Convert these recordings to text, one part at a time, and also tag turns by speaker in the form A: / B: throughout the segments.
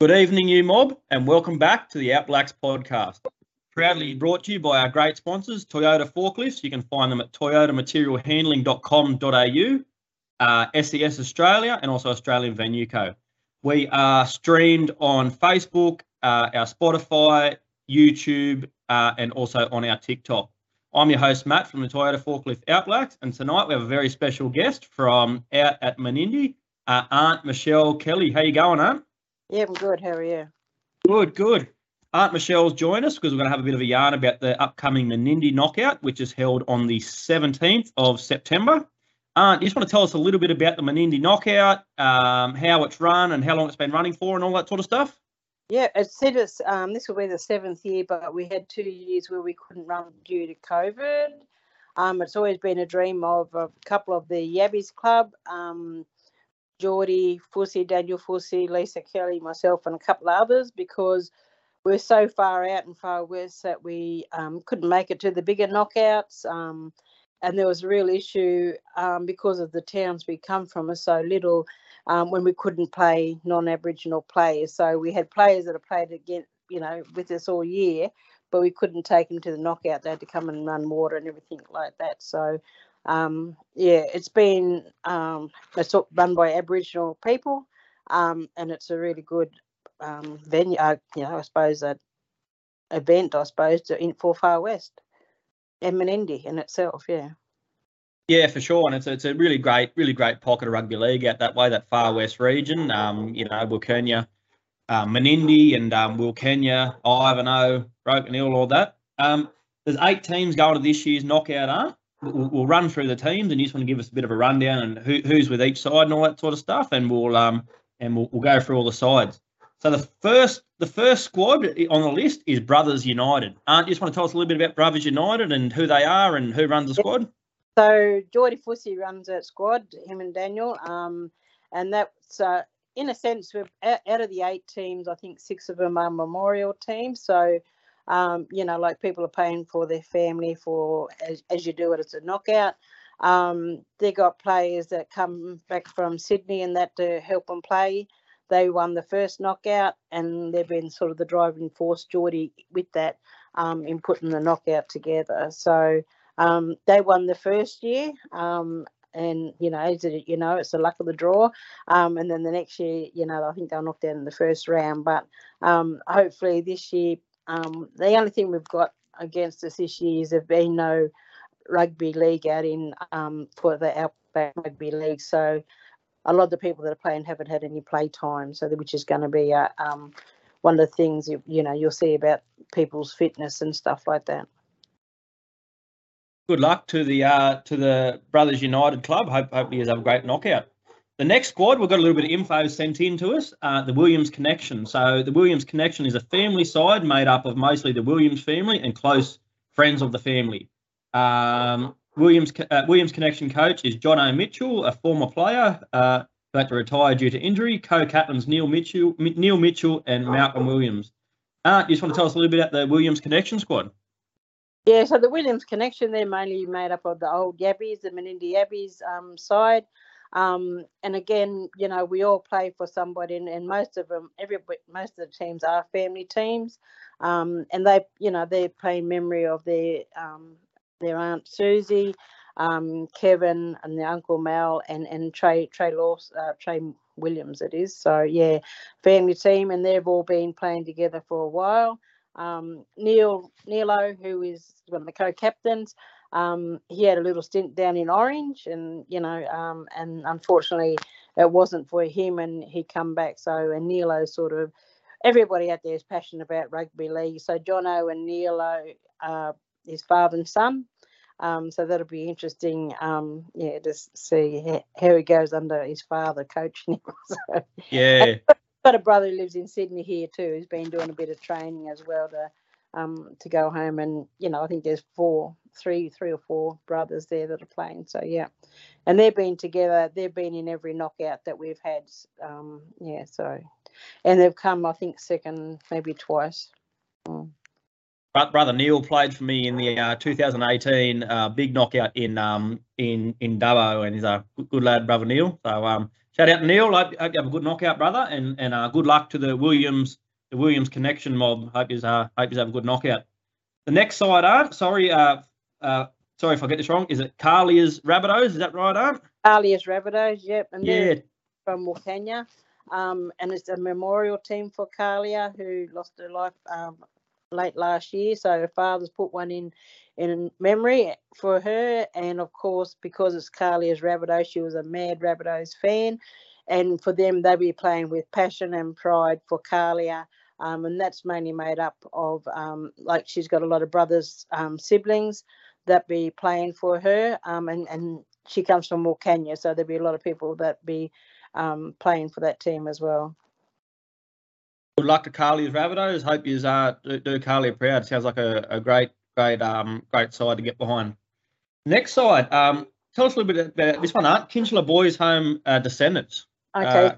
A: Good evening, you mob, and welcome back to the Outblacks podcast. Proudly brought to you by our great sponsors, Toyota Forklifts. You can find them at toyotamaterialhandling.com.au, uh, SES Australia, and also Australian Venue Co. We are streamed on Facebook, uh, our Spotify, YouTube, uh, and also on our TikTok. I'm your host, Matt, from the Toyota Forklift Outblacks, and tonight we have a very special guest from out at Menindee, uh, Aunt Michelle Kelly. How you going, Aunt?
B: Yeah, I'm good. How are you?
A: Good, good. Aunt Michelle's joined us because we're going to have a bit of a yarn about the upcoming Menindee Knockout, which is held on the 17th of September. Aunt, you just want to tell us a little bit about the Menindee Knockout, um, how it's run and how long it's been running for and all that sort of stuff?
B: Yeah, it said it's, um, this will be the seventh year, but we had two years where we couldn't run due to COVID. Um, it's always been a dream of a couple of the Yabbies Club, um, Geordie, Fussy, Daniel Fussy, Lisa Kelly, myself, and a couple of others because we're so far out and far west that we um, couldn't make it to the bigger knockouts. Um, and there was a real issue um, because of the towns we come from are so little um, when we couldn't play non-Aboriginal players. So we had players that have played against, you know, with us all year, but we couldn't take them to the knockout. They had to come and run water and everything like that. So um, yeah, it's been um, it's run by Aboriginal people, um, and it's a really good um, venue. Uh, you know, I suppose a event. I suppose to, in for Far West and Menindee in itself. Yeah.
A: Yeah, for sure, and it's a, it's a really great, really great pocket of rugby league out that way, that far west region. Um, you know, Wilcannia, um, Menindee, and um, Wilcannia, Ivanhoe, Broken Hill, all that. There's eight teams going to this year's knockout, aren't? We'll, we'll, run through the teams, and you just want to give us a bit of a rundown and who, who's with each side and all that sort of stuff, and we'll um and we'll, we'll go through all the sides. So the first the first squad on the list is Brothers United. Aren't you just want to tell us a little bit about Brothers United and who they are and who runs the squad?
B: So Geordie Fussy runs that squad, him and Daniel. Um, and that's uh, in a sense, we're out of the eight teams. I think six of them are memorial teams. So um, you know, like people are paying for their family for as, as you do it as a knockout. Um, they got players that come back from Sydney and that to help them play. They won the first knockout, and they've been sort of the driving force, Geordie, with that um, in putting the knockout together. So um, they won the first year, um, and you know, you know, it's the luck of the draw. Um, and then the next year, you know, I think they'll knock down in the first round. But um, hopefully this year, um, the only thing we've got against us this year is there have been no rugby league out in um, for the Outback Rugby League. So a lot of the people that are playing haven't had any play time. So which is going to be um, one of the things you, you know you'll see about people's fitness and stuff like that.
A: Good luck to the uh, to the Brothers United club. Hope hopefully you have a great knockout. The next squad, we've got a little bit of info sent in to us. Uh, the Williams Connection. So the Williams Connection is a family side made up of mostly the Williams family and close friends of the family. Um, Williams uh, Williams Connection coach is John O. Mitchell, a former player uh, who had to retire due to injury. Co-captains Neil Mitchell, Neil Mitchell, and Malcolm Williams. Uh, you just want to tell us a little bit about the Williams Connection squad?
B: Yeah, so the Williams Connection, they're mainly made up of the old Yabbies, the Menindee Yabbies um, side. Um, and again, you know, we all play for somebody, and, and, most of them, every most of the teams are family teams, um, and they, you know, they're playing memory of their um, their aunt Susie, um, Kevin, and their uncle Mel, and and Trey Trey Laws, uh, Trey Williams. It is so yeah, family team, and they've all been playing together for a while. Um, Neil Nilo, who is one of the co-captains, um, he had a little stint down in Orange, and you know, um, and unfortunately, it wasn't for him, and he come back. So, and Nilo sort of, everybody out there is passionate about rugby league. So, Jono and Nilo are his father and son. Um, so that'll be interesting, um, yeah, to see how he goes under his father coaching him.
A: so, yeah.
B: Got a brother who lives in Sydney here too. He's been doing a bit of training as well to um, to go home. And you know, I think there's four, three, three or four brothers there that are playing. So yeah, and they've been together. They've been in every knockout that we've had. Um, yeah, so and they've come, I think, second, maybe twice.
A: Mm. Brother Neil played for me in the uh, 2018 uh, big knockout in um, in in Dubbo, and he's a good, lad, brother Neil. So um, shout out to Neil. Hope, hope you have a good knockout, brother, and and uh, good luck to the Williams the Williams connection mob. Hope you uh, hope you have a good knockout. The next side, Art. Sorry, uh, uh, sorry if I get this wrong. Is it Carlia's Rabbitohs? Is that right, Art?
B: Carlia's Rabbitohs, yep. And
A: Yeah.
B: from Wilcannia. Um, and it's a memorial team for Carlia who lost her life um, late last year. So her father's put one in in memory for her. And of course, because it's Carlia's Rabbitohs, she was a mad Rabbitohs fan. And for them, they'll be playing with passion and pride for Carlia. Um, and that's mainly made up of, um, like, she's got a lot of brothers, um, siblings that be playing for her. Um, and, and she comes from Wilcannia, so there'll be a lot of people that be um, playing for that team as well.
A: Good luck to Carlia's Rabbitohs. Hope you uh, do, do Carlia proud. Sounds like a, a great, great, um, great side to get behind. Next side. Um, tell us a little bit about this one, Art. Kinchela Boys Home uh, Descendants.
B: Okay.
A: Uh,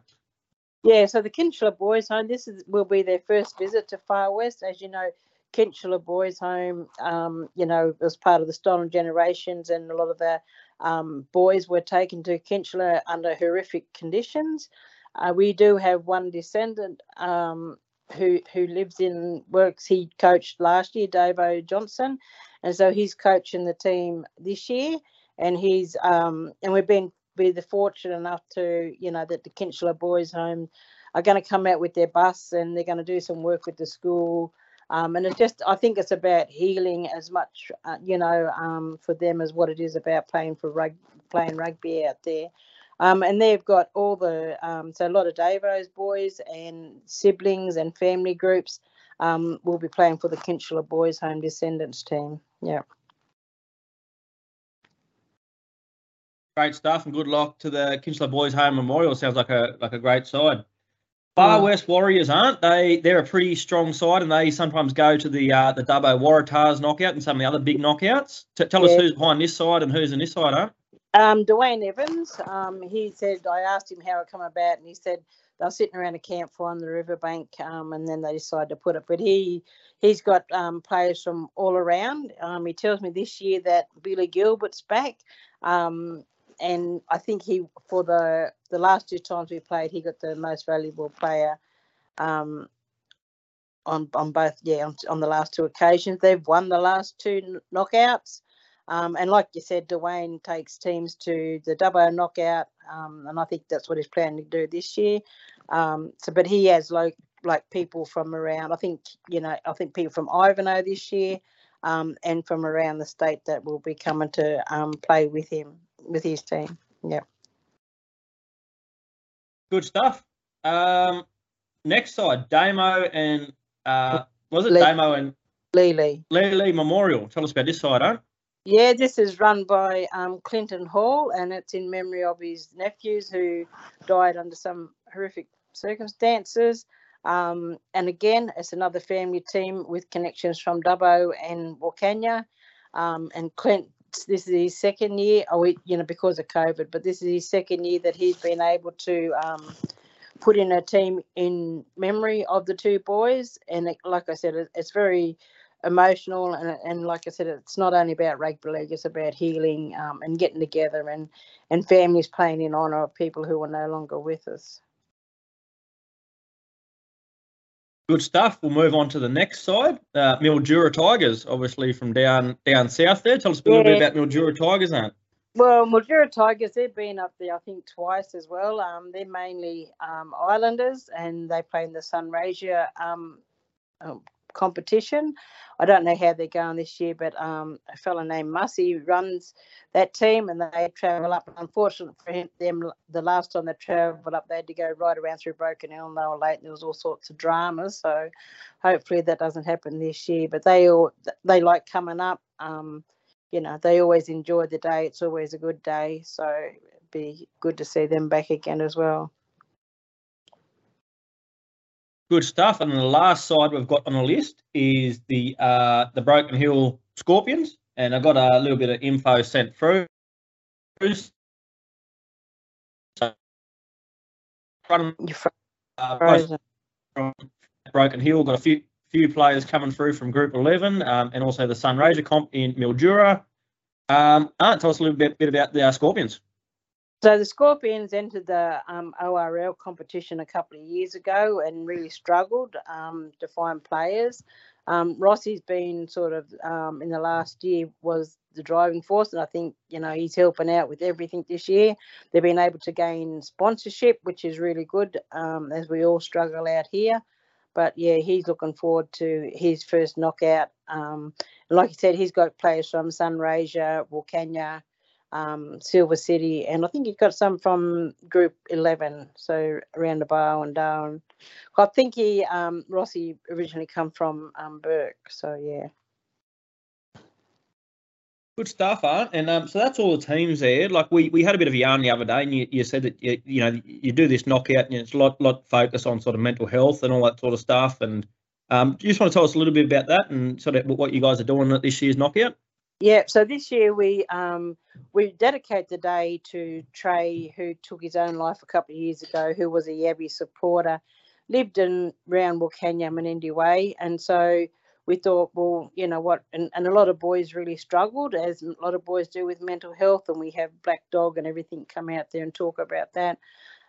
B: Yeah, so the Kinchela Boys Home, this is will be their first visit to Far West. As you know, Kinchela Boys Home, um, you know, was part of the stolen generations, and a lot of the um, boys were taken to Kinchela under horrific conditions. Uh, we do have one descendant um, who who lives in works. He coached last year, Davo Johnson, and so he's coaching the team this year. And he's um, and we've been be the fortunate enough to you know that the Kinchela Boys Home are going to come out with their bus and they're going to do some work with the school. Um, and it's just, I think it's about healing as much, uh, you know, um, for them as what it is about playing for rug, playing rugby out there. Um, and they've got all the, um, so a lot of Davo's boys and siblings and family groups um, will be playing for the Kinchela Boys Home Descendants team. Yeah.
A: great stuff and good luck to the Kinchela Boys Home Memorial. Sounds like a like a great side. Far
B: Mm.
A: West Warriors aren't they? They're a pretty strong side, and they sometimes go to the uh, the Dubbo Waratahs knockout and some of the other big knockouts. T- tell us who's behind this side and who's in this side, huh?
B: Um, Dwayne Evans, um, he said, I asked him how it come about, and he said they were sitting around a campfire on the riverbank, um, and then they decided to put it. But he he's got um, players from all around. Um, he tells me this year that Billy Gilbert's back, um, and I think he for the the last two times we played, he got the most valuable player. Um, on, on both, yeah, on, on the last two occasions, they've won the last two knockouts. Um, and like you said, Dwayne takes teams to the Dubbo knockout, um, and I think that's what he's planning to do this year. Um, so, but he has like like people from around. I think you know, I think people from Ivanhoe this year, um, and from around the state that will be coming to um, play with him with his team. Yeah.
A: Good stuff. Um, next side, Damo and uh, was it
B: Le-
A: Damo and
B: Lily.
A: Lely Memorial? Tell us about this side, huh?
B: Yeah, this is run by um, Clinton Hall, and it's in memory of his nephews who died under some horrific circumstances. Um, and again, it's another family team with connections from Dubbo and Wilcannia. Um, and Clint, this is his second year, oh, you know, because of COVID, but this is his second year that he's been able to um, put in a team in memory of the two boys. And it, like I said, it, it's very emotional and, and like I said, it's not only about rugby league, it's about healing um, and getting together and, and families playing in honour of people who are no longer with us.
A: Good stuff. We'll move on to the next side. Uh, Mildura Tigers, obviously from down down south there. Tell us a little bit about Mildura Tigers, Aunt.
B: Well, Mildura Tigers, they've been up there, I think, twice as well. Um, they're mainly um, Islanders and they play in the Sunraysia um, um, competition. I don't know how they're going this year, but um, a fellow named Mussy runs that team and they travel up. Unfortunately for him, them, the last time they travelled up, they had to go right around through Broken Hill and they were late and there was all sorts of dramas. So hopefully that doesn't happen this year. But they all they like coming up. Um, you know, they always enjoy the day. It's always a good day. So it'd be good to see them back again as well.
A: Good stuff. And the last side we've got on the list is the uh, the Broken Hill Scorpions, and I got a little bit of info sent through. So, from,
B: You're fro-
A: uh, both
B: frozen.
A: from Broken Hill, got a few few players coming through from Group 11, um, and also the Sunraysia comp in Mildura. Um, Ant, tell us a little bit, bit about the uh, Scorpions.
B: So the Scorpions entered the um, ORL competition a couple of years ago and really struggled um, to find players. Um, Rossi's been sort of um, in the last year was the driving force, and I think you know he's helping out with everything this year. They've been able to gain sponsorship, which is really good um, as we all struggle out here. But yeah, he's looking forward to his first knockout. Um, like I said, he's got players from Sunraysia, Wilcannia, um, Silver City, and I think he got some from Group 11, so around the Bar and down. I think he, um, Rossi originally come from um, Bourke, so yeah.
A: Good stuff, Art. And um, so that's all the teams there. Like we, we had a bit of a yarn the other day, and you, you said that you, you know you do this knockout, and it's a lot lot focus on sort of mental health and all that sort of stuff. And um, do you just want to tell us a little bit about that and sort of what you guys are doing at this year's knockout?
B: Yeah, so this year we um, we dedicate the day to Trey, who took his own life a couple of years ago, who was a Yabby supporter, lived in around Wilcannia, Menindee Way, and so we thought, well, you know what, and, and a lot of boys really struggled, as a lot of boys do with mental health, and we have Black Dog and everything come out there and talk about that.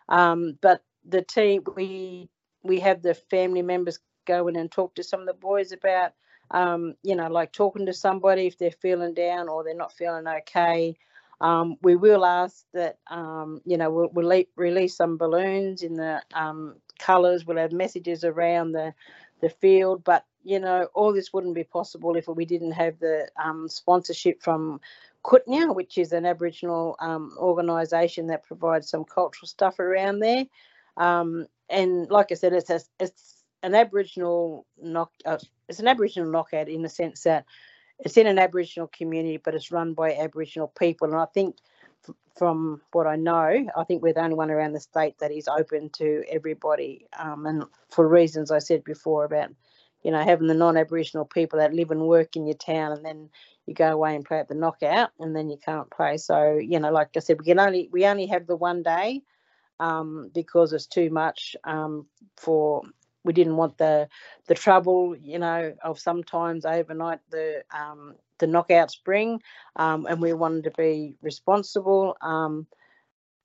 B: Um, but the team, we we have the family members go in and talk to some of the boys about um, you know, like talking to somebody if they're feeling down or they're not feeling okay. Um, we will ask that, um, you know, we'll, we'll le- release some balloons in the um, colours. We'll have messages around the, the field. But, you know, all this wouldn't be possible if we didn't have the um, sponsorship from Kutnya, which is an Aboriginal um, organisation that provides some cultural stuff around there. And like I said, it's a, it's an Aboriginal knock. Uh, it's an Aboriginal knockout in the sense that it's in an Aboriginal community, but it's run by Aboriginal people. And I think, f- from what I know, I think we're the only one around the state that is open to everybody. Um, and for reasons I said before about, you know, having the non-Aboriginal people that live and work in your town, and then you go away and play at the knockout, and then you can't play. So you know, like I said, we can only we only have the one day um, because it's too much um, for we didn't want the the trouble, you know, of sometimes overnight the um, the knockouts bring, um, and we wanted to be responsible. Um,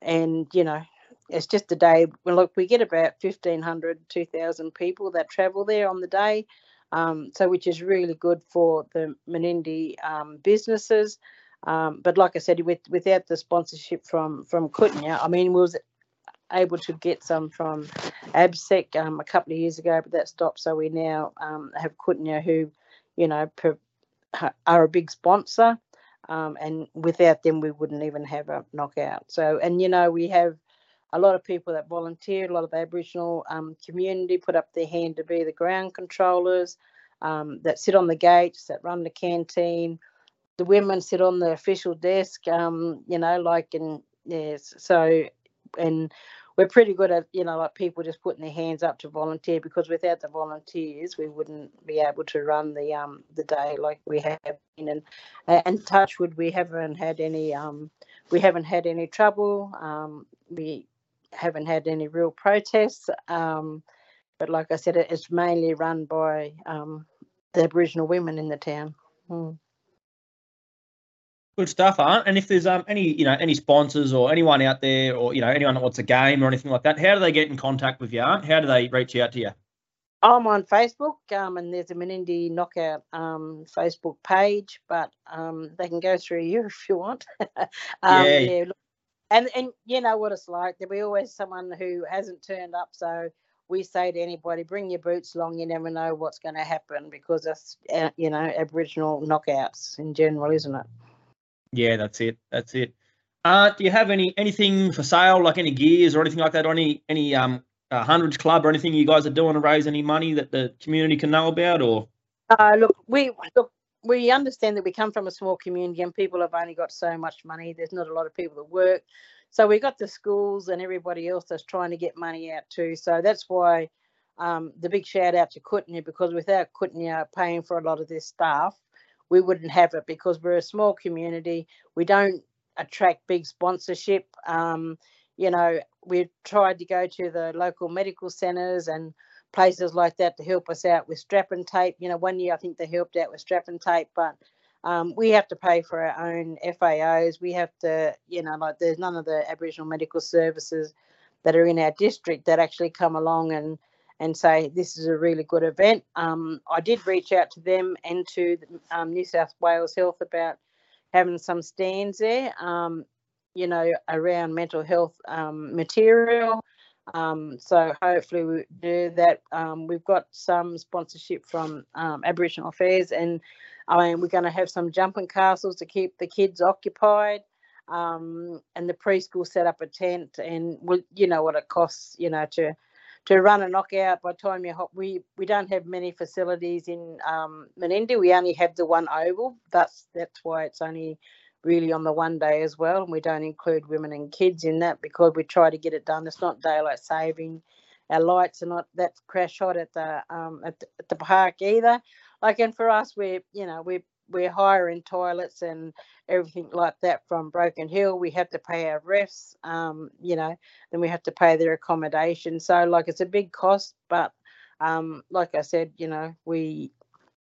B: and you know, it's just a day. Well, look, we get about 1,500, 2,000 people that travel there on the day, um, so which is really good for the Menindee um, businesses. Um, but like I said, with, without the sponsorship from from Kutnya, I mean, we was able to get some from ABSEC um, a couple of years ago, but that stopped. So we now um, have Kutnya, who, you know, per, are a big sponsor. Um, and without them, we wouldn't even have a knockout. So, and you know, we have a lot of people that volunteer, a lot of Aboriginal um, community put up their hand to be the ground controllers um, that sit on the gates, that run the canteen. The women sit on the official desk, um, you know, like, and yes, so, and we're pretty good at you know like people just putting their hands up to volunteer because without the volunteers we wouldn't be able to run the um the day like we have been. And and touchwood we haven't had any um we haven't had any trouble. Um we haven't had any real protests. Um but like i said it's mainly run by um the aboriginal women in the town. Hmm.
A: Good stuff, Art. And if there's um any you know any sponsors or anyone out there or you know anyone that wants a game or anything like that, how do they get in contact with you, Art? How do they reach out to you?
B: I'm on Facebook, um, and there's a Menindee Knockout um, Facebook page, but um, they can go through you if you want. um, yeah. yeah. And and you know what it's like. There'll be always someone who hasn't turned up, so we say to anybody, bring your boots along. You never know what's going to happen because that's uh, you know Aboriginal knockouts in general, isn't it?
A: Yeah, that's it. That's it. Uh, do you have any anything for sale, like any gears or anything like that, or any any um uh, hundreds club or anything you guys are doing to raise any money that the community can know about? Or
B: uh, look, we look we understand that we come from a small community and people have only got so much money. There's not a lot of people that work, so we got the schools and everybody else that's trying to get money out too. So that's why um, the big shout out to Kutnya because without Kutnya paying for a lot of this stuff, we wouldn't have it because we're a small community. We don't attract big sponsorship. Um, you know, we've tried to go to the local medical centres and places like that to help us out with strap and tape. You know, one year I think they helped out with strap and tape, but um, we have to pay for our own FAOs. We have to, you know, like there's none of the Aboriginal medical services that are in our district that actually come along and and say this is a really good event. Um, I did reach out to them and to um, New South Wales Health about having some stands there, um, you know, around mental health um, material. Um, so hopefully we do that. Um, we've got some sponsorship from Aboriginal Affairs, and I mean we're going to have some jumping castles to keep the kids occupied. and the preschool set up a tent, and we, you know what it costs, you know, to to run a knockout by time you hop, we we don't have many facilities in um, Menindee. We only have the one oval. That's that's why it's only really on the one day as well, and we don't include women and kids in that because we try to get it done. It's not daylight saving. Our lights are not that crash hot at the um at the, at the park either. Like and for us, we're you know we're we're hiring toilets and everything like that from Broken Hill. We have to pay our refs, um, you know, then we have to pay their accommodation. So like it's a big cost, but um, like I said, you know, we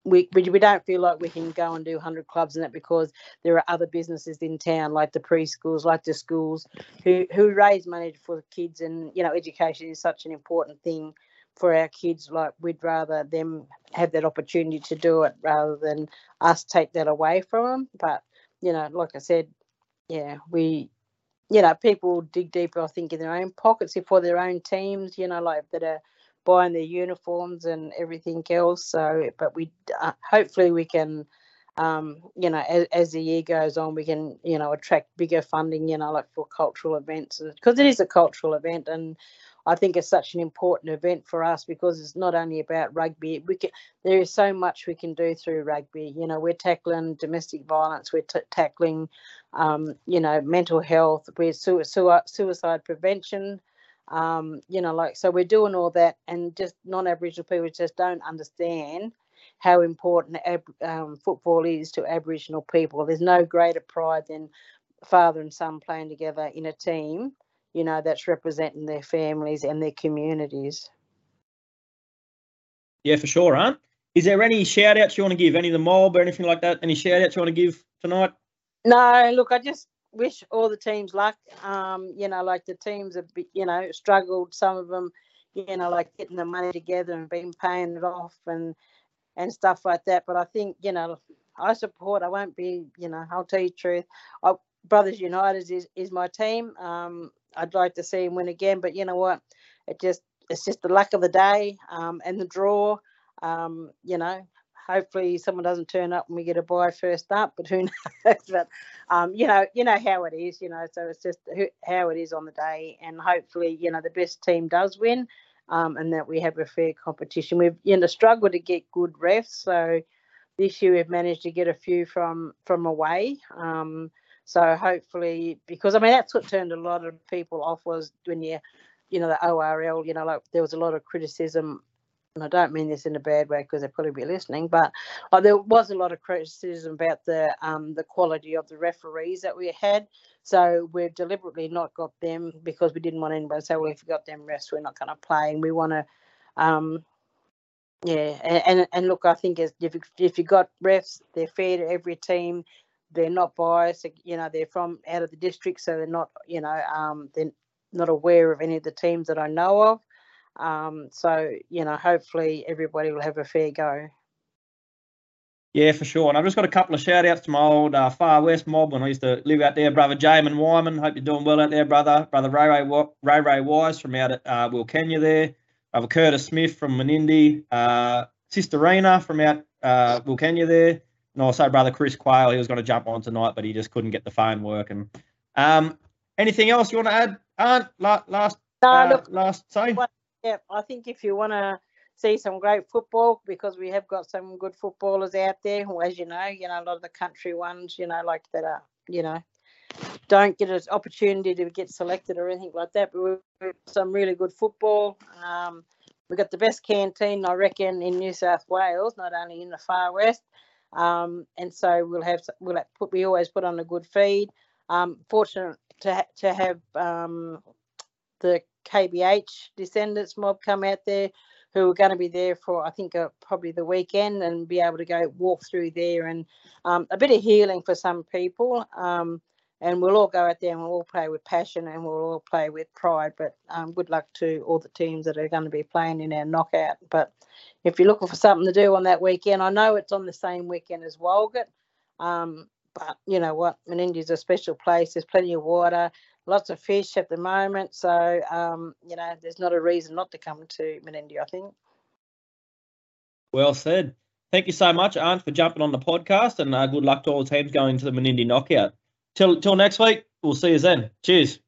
B: we, we we don't feel like we can go and do 100 clubs and that because there are other businesses in town like the preschools like the schools who who raise money for the kids and you know education is such an important thing for our kids like we'd rather them have that opportunity to do it rather than us take that away from them but you know like i said yeah we you know people dig deeper i think in their own pockets for their own teams you know like that are buying their uniforms and everything else. So but we uh, hopefully we can um, you know, as, as, the year goes on, we can, you know, attract bigger funding, you know, like for cultural events, because it is a cultural event, and I think it's such an important event for us because it's not only about rugby. We can, there is so much we can do through rugby. You know, we're tackling domestic violence, we're t- tackling, um, you know, mental health, we're su- su- suicide prevention. Um, you know, like so we're doing all that, and just non-Aboriginal people just don't understand how important ab- um, football is to Aboriginal people. There's no greater pride than father and son playing together in a team you know, that's representing their families and their communities.
A: Yeah, for sure, Aunt. Is there any shout outs you want to give? Any of the mob or anything like that? Any shout outs you want to give tonight?
B: No, look, I just wish all the teams luck. Um, you know, like the teams have, you know, struggled. Some of them, you know, like getting the money together and been paying it off and and stuff like that. But I think, you know, I support. I won't be, you know, I'll tell you the truth. I, Brothers United is is my team. Um, I'd like to see him win again, but you know what? It just it's just the luck of the day um, and the draw. Um, you know, hopefully someone doesn't turn up and we get a buy first up, but who knows? but um, you know, you know how it is. You know, so it's just how it is on the day, and hopefully, you know, the best team does win, um, and that we have a fair competition. We've you know struggled to get good refs, so this year we've managed to get a few from from away. Um, so hopefully, because I mean that's what turned a lot of people off was when you, you know, the ORL, you know, like there was a lot of criticism. And I don't mean this in a bad way because they'll probably be listening, but uh, there was a lot of criticism about the um, the quality of the referees that we had. So we've deliberately not got them because we didn't want anybody to say, well, if you got them refs, we're not going to play. And we want to, um, yeah, and, and, and look, I think if you, if you got refs, they're fair to every team they're not biased. You know, they're from out of the district, so they're not. You know, um, they're not aware of any of the teams that I know of. Um, so you know, hopefully everybody will have a fair go.
A: Yeah, for sure. And I've just got a couple of shout outs to my old uh, Far West mob when I used to live out there. Brother Jamin Wyman, hope you're doing well out there, brother. Brother Ray Ray, Ray, Ray Wise from out at uh, Wilcannia there. Brother Curtis Smith from Menindee. Uh, Sister Rena from out uh, Wilcannia there and also brother Chris Quayle. He was going to jump on tonight, but he just couldn't get the phone working. Um, anything else you want to add, Aunt? Last, no, uh, look, last say.
B: Yeah, I think if you want to see some great football, because we have got some good footballers out there, as you know, you know a lot of the country ones, you know, like that are, you know, don't get an opportunity to get selected or anything like that. But we've got some really good football. Um, we've got the best canteen, I reckon, in New South Wales, not only in the far west. Um, and so we'll have we'll have put we always put on a good feed. Um, fortunate to ha- to have um, the KBH descendants mob come out there, who are going to be there for I think uh, probably the weekend and be able to go walk through there and um, a bit of healing for some people. Um, and we'll all go out there and we'll all play with passion and we'll all play with pride. But um, good luck to all the teams that are going to be playing in our knockout. But if you're looking for something to do on that weekend, I know it's on the same weekend as Walgett. Um, but you know what? Menindee's a special place. There's plenty of water, lots of fish at the moment. So, um, you know, there's not a reason not to come to Menindee, I think.
A: Well said. Thank you so much, Aunt, for jumping on the podcast, and uh, good luck to all the teams going to the Menindee knockout. Till till next week, we'll see you then. Cheers.